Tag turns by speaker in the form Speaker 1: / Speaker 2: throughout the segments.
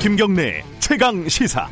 Speaker 1: 김경래 최강 시사.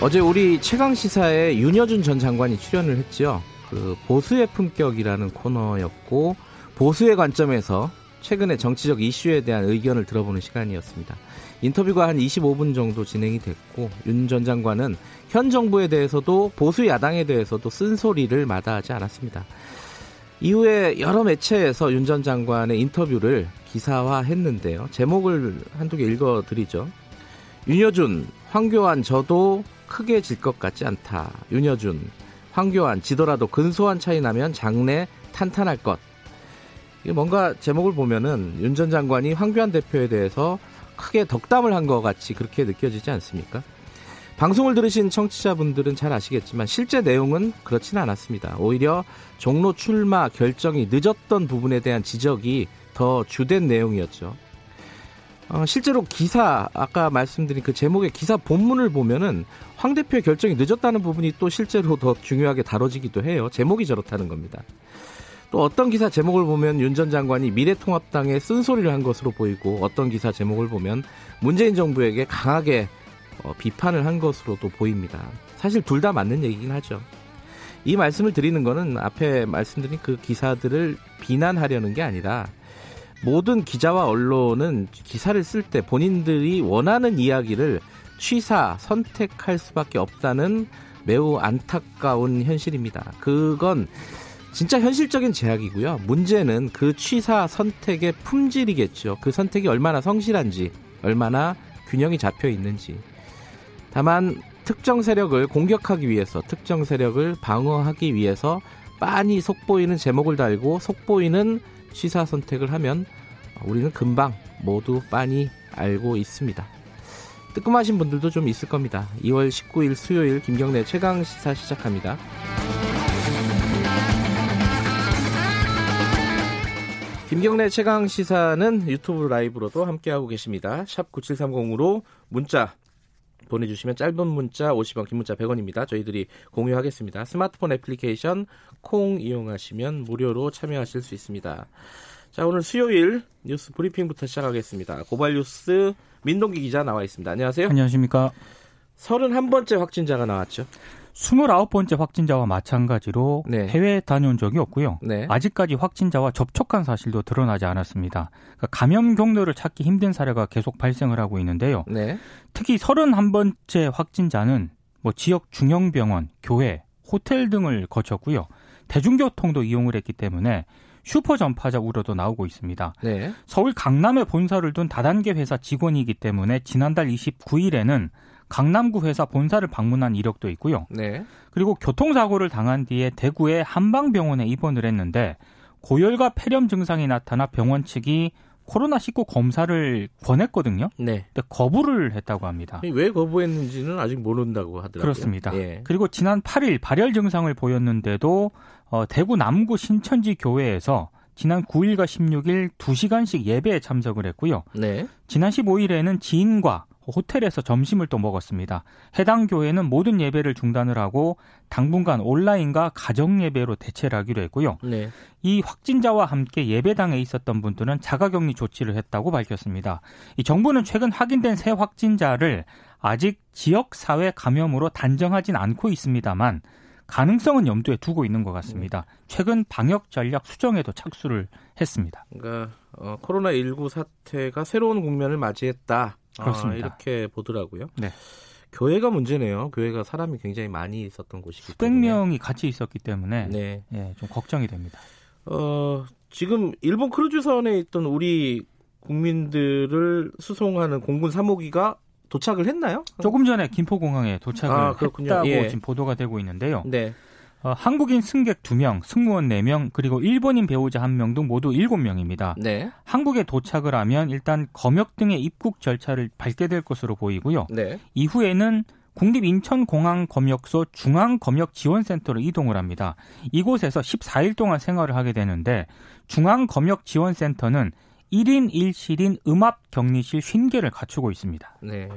Speaker 2: 어제 우리 최강 시사에 윤여준 전 장관이 출연을 했죠. 그 보수의 품격이라는 코너였고 보수의 관점에서 최근의 정치적 이슈에 대한 의견을 들어보는 시간이었습니다. 인터뷰가 한 25분 정도 진행이 됐고 윤 전 장관은 현 정부에 대해서도 보수 야당에 대해서도 쓴소리를 마다하지 않았습니다. 이후에 여러 매체에서 윤 전 장관의 인터뷰를 기사화했는데요. 제목을 한두 개 읽어드리죠. 윤여준, 황교안 저도 크게 질 것 같지 않다. 윤여준, 황교안 지더라도 근소한 차이 나면 장래 탄탄할 것. 뭔가 제목을 보면은 윤 전 장관이 황교안 대표에 대해서 크게 덕담을 한 것 같이 그렇게 느껴지지 않습니까? 방송을 들으신 청취자분들은 잘 아시겠지만 실제 내용은 그렇지는 않았습니다. 오히려 종로 출마 결정이 늦었던 부분에 대한 지적이 더 주된 내용이었죠. 어, 실제로 기사 아까 말씀드린 그 제목의 기사 본문을 보면은 황 대표의 결정이 늦었다는 부분이 또 실제로 더 중요하게 다뤄지기도 해요. 제목이 저렇다는 겁니다. 또 어떤 기사 제목을 보면 윤 전 장관이 미래통합당에 쓴소리를 한 것으로 보이고 어떤 기사 제목을 보면 문재인 정부에게 강하게 어, 비판을 한 것으로도 보입니다. 사실 둘 다 맞는 얘기긴 하죠. 이 말씀을 드리는 거는 앞에 말씀드린 그 기사들을 비난하려는 게 아니라 모든 기자와 언론은 기사를 쓸 때 본인들이 원하는 이야기를 취사, 선택할 수밖에 없다는 매우 안타까운 현실입니다. 그건 진짜 현실적인 제약이고요. 문제는 그 취사 선택의 품질이겠죠. 그 선택이 얼마나 성실한지, 얼마나 균형이 잡혀 있는지. 다만 특정 세력을 공격하기 위해서, 특정 세력을 방어하기 위해서 빤히 속보이는 제목을 달고 속보이는 취사 선택을 하면 우리는 금방 모두 빤히 알고 있습니다. 뜨끔하신 분들도 좀 있을 겁니다. 2월 19일 수요일 김경래 최강 시사 시작합니다. 김경래 최강 시사는 유튜브 라이브로도 함께하고 계십니다. 샵 9730으로 문자 보내주시면 짧은 문자 50원, 긴 문자 100원입니다. 저희들이 공유하겠습니다. 스마트폰 애플리케이션 콩 이용하시면 무료로 참여하실 수 있습니다. 자, 오늘 수요일 뉴스 브리핑부터 시작하겠습니다. 고발 뉴스 민동기 기자 나와 있습니다. 안녕하세요.
Speaker 3: 안녕하십니까.
Speaker 2: 31번째 확진자가 나왔죠.
Speaker 3: 29번째 확진자와 마찬가지로 네. 해외에 다녀온 적이 없고요. 네. 아직까지 확진자와 접촉한 사실도 드러나지 않았습니다. 그러니까 감염 경로를 찾기 힘든 사례가 계속 발생을 하고 있는데요. 네. 특히 31번째 확진자는 뭐 지역 중형병원, 교회, 호텔 등을 거쳤고요. 대중교통도 이용을 했기 때문에 슈퍼 전파자 우려도 나오고 있습니다. 네. 서울 강남에 본사를 둔 다단계 회사 직원이기 때문에 지난달 29일에는 강남구 회사 본사를 방문한 이력도 있고요. 네. 그리고 교통사고를 당한 뒤에 대구의 한방병원에 입원을 했는데 고열과 폐렴 증상이 나타나 병원 측이 코로나19 검사를 권했거든요. 네. 근데 거부를 했다고 합니다.
Speaker 2: 왜 거부했는지는 아직 모른다고 하더라고요.
Speaker 3: 그렇습니다. 예. 그리고 지난 8일 발열 증상을 보였는데도 어, 대구 남구 신천지 교회에서 지난 9일과 16일 2시간씩 예배에 참석을 했고요. 네. 지난 15일에는 지인과 호텔에서 점심을 또 먹었습니다. 해당 교회는 모든 예배를 중단을 하고 당분간 온라인과 가정 예배로 대체를 하기로 했고요. 네. 이 확진자와 함께 예배당에 있었던 분들은 자가격리 조치를 했다고 밝혔습니다. 이 정부는 최근 확인된 새 확진자를 아직 지역 사회 감염으로 단정하진 않고 있습니다만 가능성은 염두에 두고 있는 것 같습니다. 최근 방역 전략 수정에도 착수를 했습니다.
Speaker 2: 그러니까 어, 코로나 19 사태가 새로운 국면을 맞이했다. 그렇습니다. 아, 이렇게 보더라고요. 네. 교회가 문제네요. 교회가 사람이 굉장히 많이 있었던 곳이기
Speaker 3: 수백 때문에. 명이 같이 있었기 때문에 네. 예, 좀 걱정이 됩니다.
Speaker 2: 어, 지금 일본 크루즈선에 있던 우리 국민들을 수송하는 공군 3호기가 도착을 했나요?
Speaker 3: 조금 전에 김포공항에 도착을 아, 했다고 예. 지금 보도가 되고 있는데요. 네. 어, 한국인 승객 2명, 승무원 4명, 그리고 일본인 배우자 1명 등 모두 7명입니다. 네. 한국에 도착을 하면 일단 검역 등의 입국 절차를 밟게 될 것으로 보이고요. 네. 이후에는 국립인천공항 검역소 중앙검역지원센터로 이동을 합니다. 이곳에서 14일 동안 생활을 하게 되는데 중앙검역지원센터는 1인 1실인 음압 격리실 50개를 갖추고 있습니다. 네.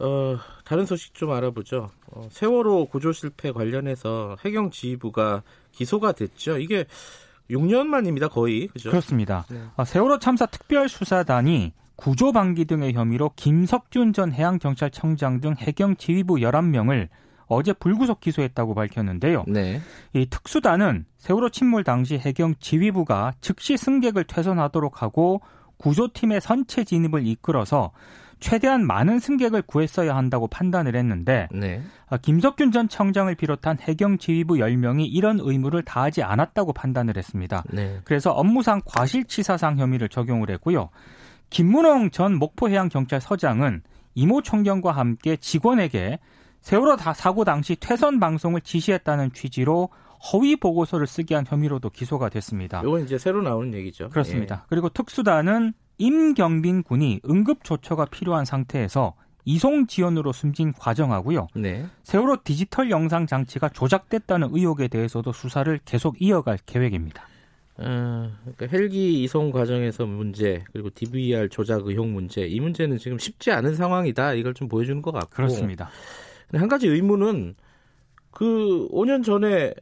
Speaker 2: 어, 다른 소식 좀 알아보죠. 어, 세월호 구조 실패 관련해서 해경 지휘부가 기소가 됐죠. 이게 6년 만입니다, 거의. 그죠?
Speaker 3: 그렇습니다. 네. 아, 세월호 참사 특별수사단이 구조 방기 등의 혐의로 김석준 전 해양경찰청장 등 해경 지휘부 11명을 어제 불구속 기소했다고 밝혔는데요. 네. 이 특수단은 세월호 침몰 당시 해경 지휘부가 즉시 승객을 퇴선하도록 하고 구조팀의 선체 진입을 이끌어서 최대한 많은 승객을 구했어야 한다고 판단을 했는데 네. 아, 김석균 전 청장을 비롯한 해경 지휘부 10명이 이런 의무를 다하지 않았다고 판단을 했습니다. 네. 그래서 업무상 과실치사상 혐의를 적용을 했고요. 김문홍 전 목포해양경찰서장은 이모 총경과 함께 직원에게 세월호 사고 당시 퇴선 방송을 지시했다는 취지로 허위 보고서를 쓰게 한 혐의로도 기소가 됐습니다.
Speaker 2: 이건 이제 새로 나오는 얘기죠.
Speaker 3: 그렇습니다. 예. 그리고 특수단은 임경빈 군이 응급 조처가 필요한 상태에서 이송 지원으로 숨진 과정하고요. 네. 세월호 디지털 영상 장치가 조작됐다는 의혹에 대해서도 수사를 계속 이어갈 계획입니다.
Speaker 2: 어, 그러니까 헬기 이송 과정에서 문제 그리고 DVR 조작 의혹 문제 이 문제는 지금 쉽지 않은 상황이다 이걸 좀 보여주는 것 같고
Speaker 3: 그렇습니다.
Speaker 2: 근데 한 가지 의문은 그 5년 전에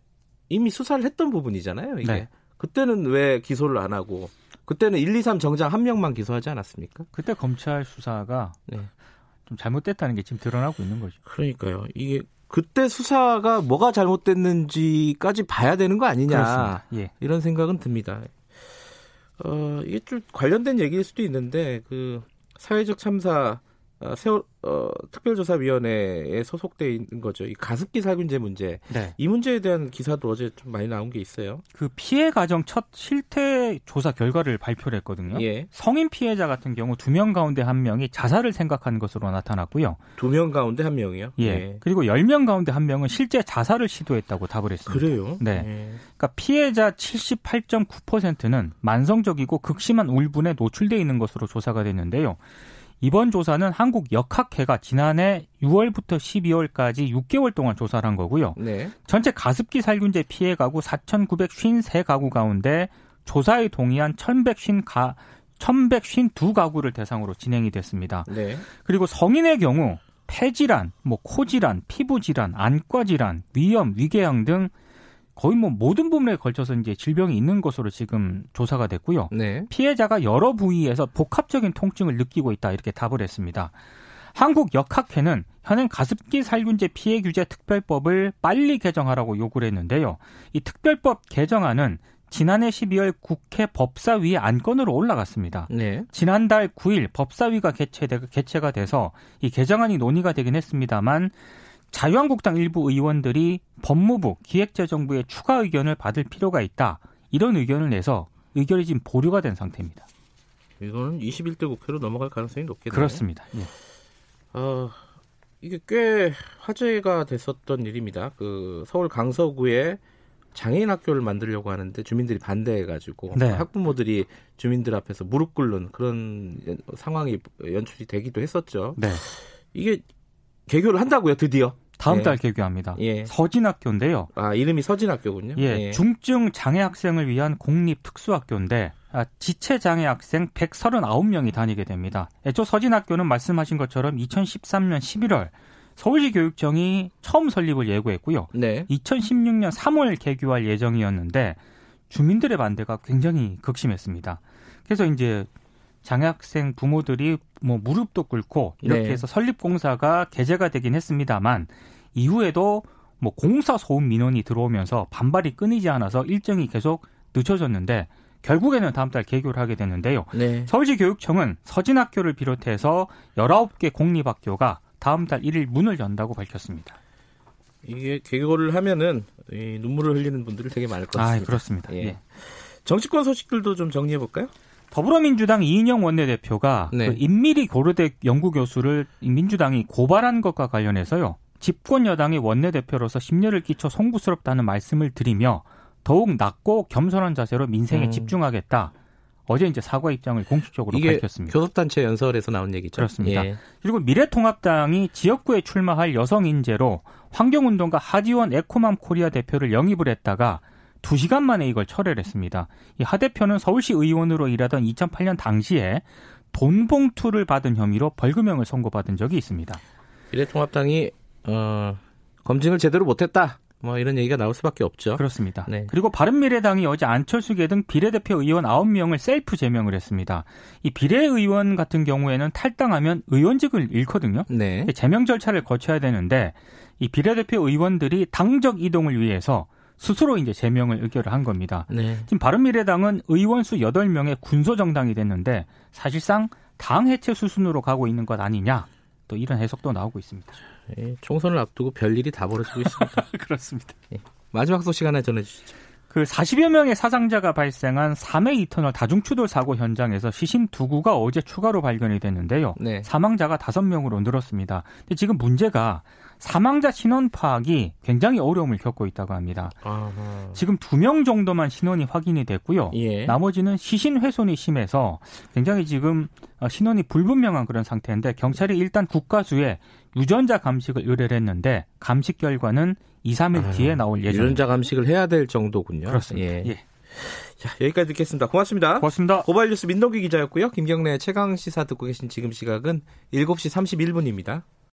Speaker 2: 이미 수사를 했던 부분이잖아요. 이게 네. 그때는 왜 기소를 안 하고 그때는 1, 2, 3 정장 한 명만 기소하지 않았습니까?
Speaker 3: 그때 검찰 수사가 네. 좀 잘못됐다는 게 지금 드러나고 있는 거죠.
Speaker 2: 그러니까요. 이게 그때 수사가 뭐가 잘못됐는지까지 봐야 되는 거 아니냐 예. 이런 생각은 듭니다. 어, 이게 좀 관련된 얘기일 수도 있는데 그 사회적 참사 어, 세월 어, 특별조사위원회에 소속돼 있는 거죠. 이 가습기 살균제 문제. 네. 이 문제에 대한 기사도 어제 좀 많이 나온 게 있어요.
Speaker 3: 그 피해 가정 첫 실태 조사 결과를 발표를 했거든요. 예. 성인 피해자 같은 경우 두 명 가운데 한 명이 자살을 생각한 것으로 나타났고요.
Speaker 2: 두 명 가운데 한 명이요?
Speaker 3: 예. 예. 그리고 열 명 가운데 한 명은 실제 자살을 시도했다고 답을 했습니다.
Speaker 2: 그래요?
Speaker 3: 네. 예. 그러니까 피해자 78.9%는 만성적이고 극심한 울분에 노출돼 있는 것으로 조사가 됐는데요. 이번 조사는 한국 역학회가 지난해 6월부터 12월까지 6개월 동안 조사를 한 거고요. 네. 전체 가습기 살균제 피해 가구 4,953가구 가운데 조사에 동의한 1,150가 1,152가구를 대상으로 진행이 됐습니다. 네. 그리고 성인의 경우 폐질환, 뭐 코질환, 피부질환, 안과질환, 위염, 위궤양 등 거의 뭐 모든 부분에 걸쳐서 이제 질병이 있는 것으로 지금 조사가 됐고요. 네. 피해자가 여러 부위에서 복합적인 통증을 느끼고 있다 이렇게 답을 했습니다. 한국 역학회는 현행 가습기 살균제 피해 규제 특별법을 빨리 개정하라고 요구를 했는데요. 이 특별법 개정안은 지난해 12월 국회 법사위 안건으로 올라갔습니다. 네. 지난달 9일 법사위가 개최되, 개최가 돼서 이 개정안이 논의가 되긴 했습니다만 자유한국당 일부 의원들이 법무부, 기획재정부의 추가 의견을 받을 필요가 있다. 이런 의견을 내서 의결이 지금 보류가 된 상태입니다.
Speaker 2: 이거는 21대 국회로 넘어갈 가능성이 높겠네요.
Speaker 3: 그렇습니다. 예.
Speaker 2: 어, 이게 꽤 화제가 됐었던 일입니다. 그 서울 강서구에 장애인 학교를 만들려고 하는데 주민들이 반대해가지고 네. 학부모들이 주민들 앞에서 무릎 꿇는 그런 상황이 연출이 되기도 했었죠. 네. 이게 개교를 한다고요, 드디어.
Speaker 3: 다음 예. 달 개교합니다. 예. 서진학교인데요.
Speaker 2: 아 이름이 서진학교군요.
Speaker 3: 예, 예. 중증 장애 학생을 위한 공립 특수학교인데 아, 지체 장애 학생 139명이 다니게 됩니다. 애초 서진학교는 말씀하신 것처럼 2013년 11월 서울시 교육청이 처음 설립을 예고했고요. 네. 2016년 3월 개교할 예정이었는데 주민들의 반대가 굉장히 극심했습니다. 그래서 이제 장학생 부모들이 뭐 무릎도 꿇고 이렇게 네. 해서 설립 공사가 개재가 되긴 했습니다만 이후에도 뭐 공사 소음 민원이 들어오면서 반발이 끊이지 않아서 일정이 계속 늦춰졌는데 결국에는 다음 달 개교를 하게 됐는데요. 네. 서울시 교육청은 서진학교를 비롯해서 19개 공립학교가 다음 달 1일 문을 연다고 밝혔습니다.
Speaker 2: 이게 개교를 하면은 눈물을 흘리는 분들이 되게 많을 것 같습니다.
Speaker 3: 아, 그렇습니다. 예. 예.
Speaker 2: 정치권 소식들도 좀 정리해 볼까요?
Speaker 3: 더불어민주당 이인영 원내대표가 네. 그 인미리 고려대 연구교수를 민주당이 고발한 것과 관련해서요. 집권 여당의 원내대표로서 심려를 끼쳐 송구스럽다는 말씀을 드리며 더욱 낮고 겸손한 자세로 민생에 음. 집중하겠다. 어제 이제 사과 입장을 공식적으로 밝혔습니다.
Speaker 2: 교섭단체 연설에서 나온 얘기죠.
Speaker 3: 그렇습니다. 예. 그리고 미래통합당이 지역구에 출마할 여성 인재로 환경운동가 하지원 에코맘 코리아 대표를 영입을 했다가 2시간 만에 이걸 철회를 했습니다. 이하 대표는 서울시 의원으로 일하던 2008년 당시에 돈 봉투를 받은 혐의로 벌금형을 선고받은 적이 있습니다.
Speaker 2: 미래통합당이 어, 검증을 제대로 못했다. 뭐 이런 얘기가 나올 수밖에 없죠.
Speaker 3: 그렇습니다. 네. 그리고 바른미래당이 어제 안철수계 등 비례대표 의원 9명을 셀프 제명을 했습니다. 이 비례 의원 같은 경우에는 탈당하면 의원직을 잃거든요. 네. 제명 절차를 거쳐야 되는데 이 비례대표 의원들이 당적 이동을 위해서 스스로 이제 제명을 의결을 한 겁니다. 네. 지금 바른미래당은 의원 수 8명의 군소정당이 됐는데 사실상 당 해체 수순으로 가고 있는 것 아니냐. 또 이런 해석도 나오고 있습니다.
Speaker 2: 예, 총선을 앞두고 별일이 다 벌어지고 있습니다.
Speaker 3: 그렇습니다. 예.
Speaker 2: 마지막 소식 하나 전해주시죠.
Speaker 3: 그 40여 명의 사상자가 발생한 3회 이터널 다중추돌 사고 현장에서 시신 두 구가 어제 추가로 발견이 됐는데요. 네. 사망자가 5명으로 늘었습니다. 근데 지금 문제가 사망자 신원 파악이 굉장히 어려움을 겪고 있다고 합니다. 아하. 지금 두 명 정도만 신원이 확인이 됐고요. 예. 나머지는 시신 훼손이 심해서 굉장히 지금 어, 신원이 불분명한 그런 상태인데 경찰이 일단 국가수에 유전자 감식을 의뢰를 했는데 감식 결과는 2, 3일 뒤에 나올 예정입니다.
Speaker 2: 유전자 감식을 해야 될 정도군요.
Speaker 3: 그렇습니다. 예. 예.
Speaker 2: 자, 여기까지 듣겠습니다. 고맙습니다.
Speaker 3: 고맙습니다.
Speaker 2: 고발뉴스 민동기 기자였고요. 김경래 최강 시사 듣고 계신 지금 시각은 7시 31분입니다.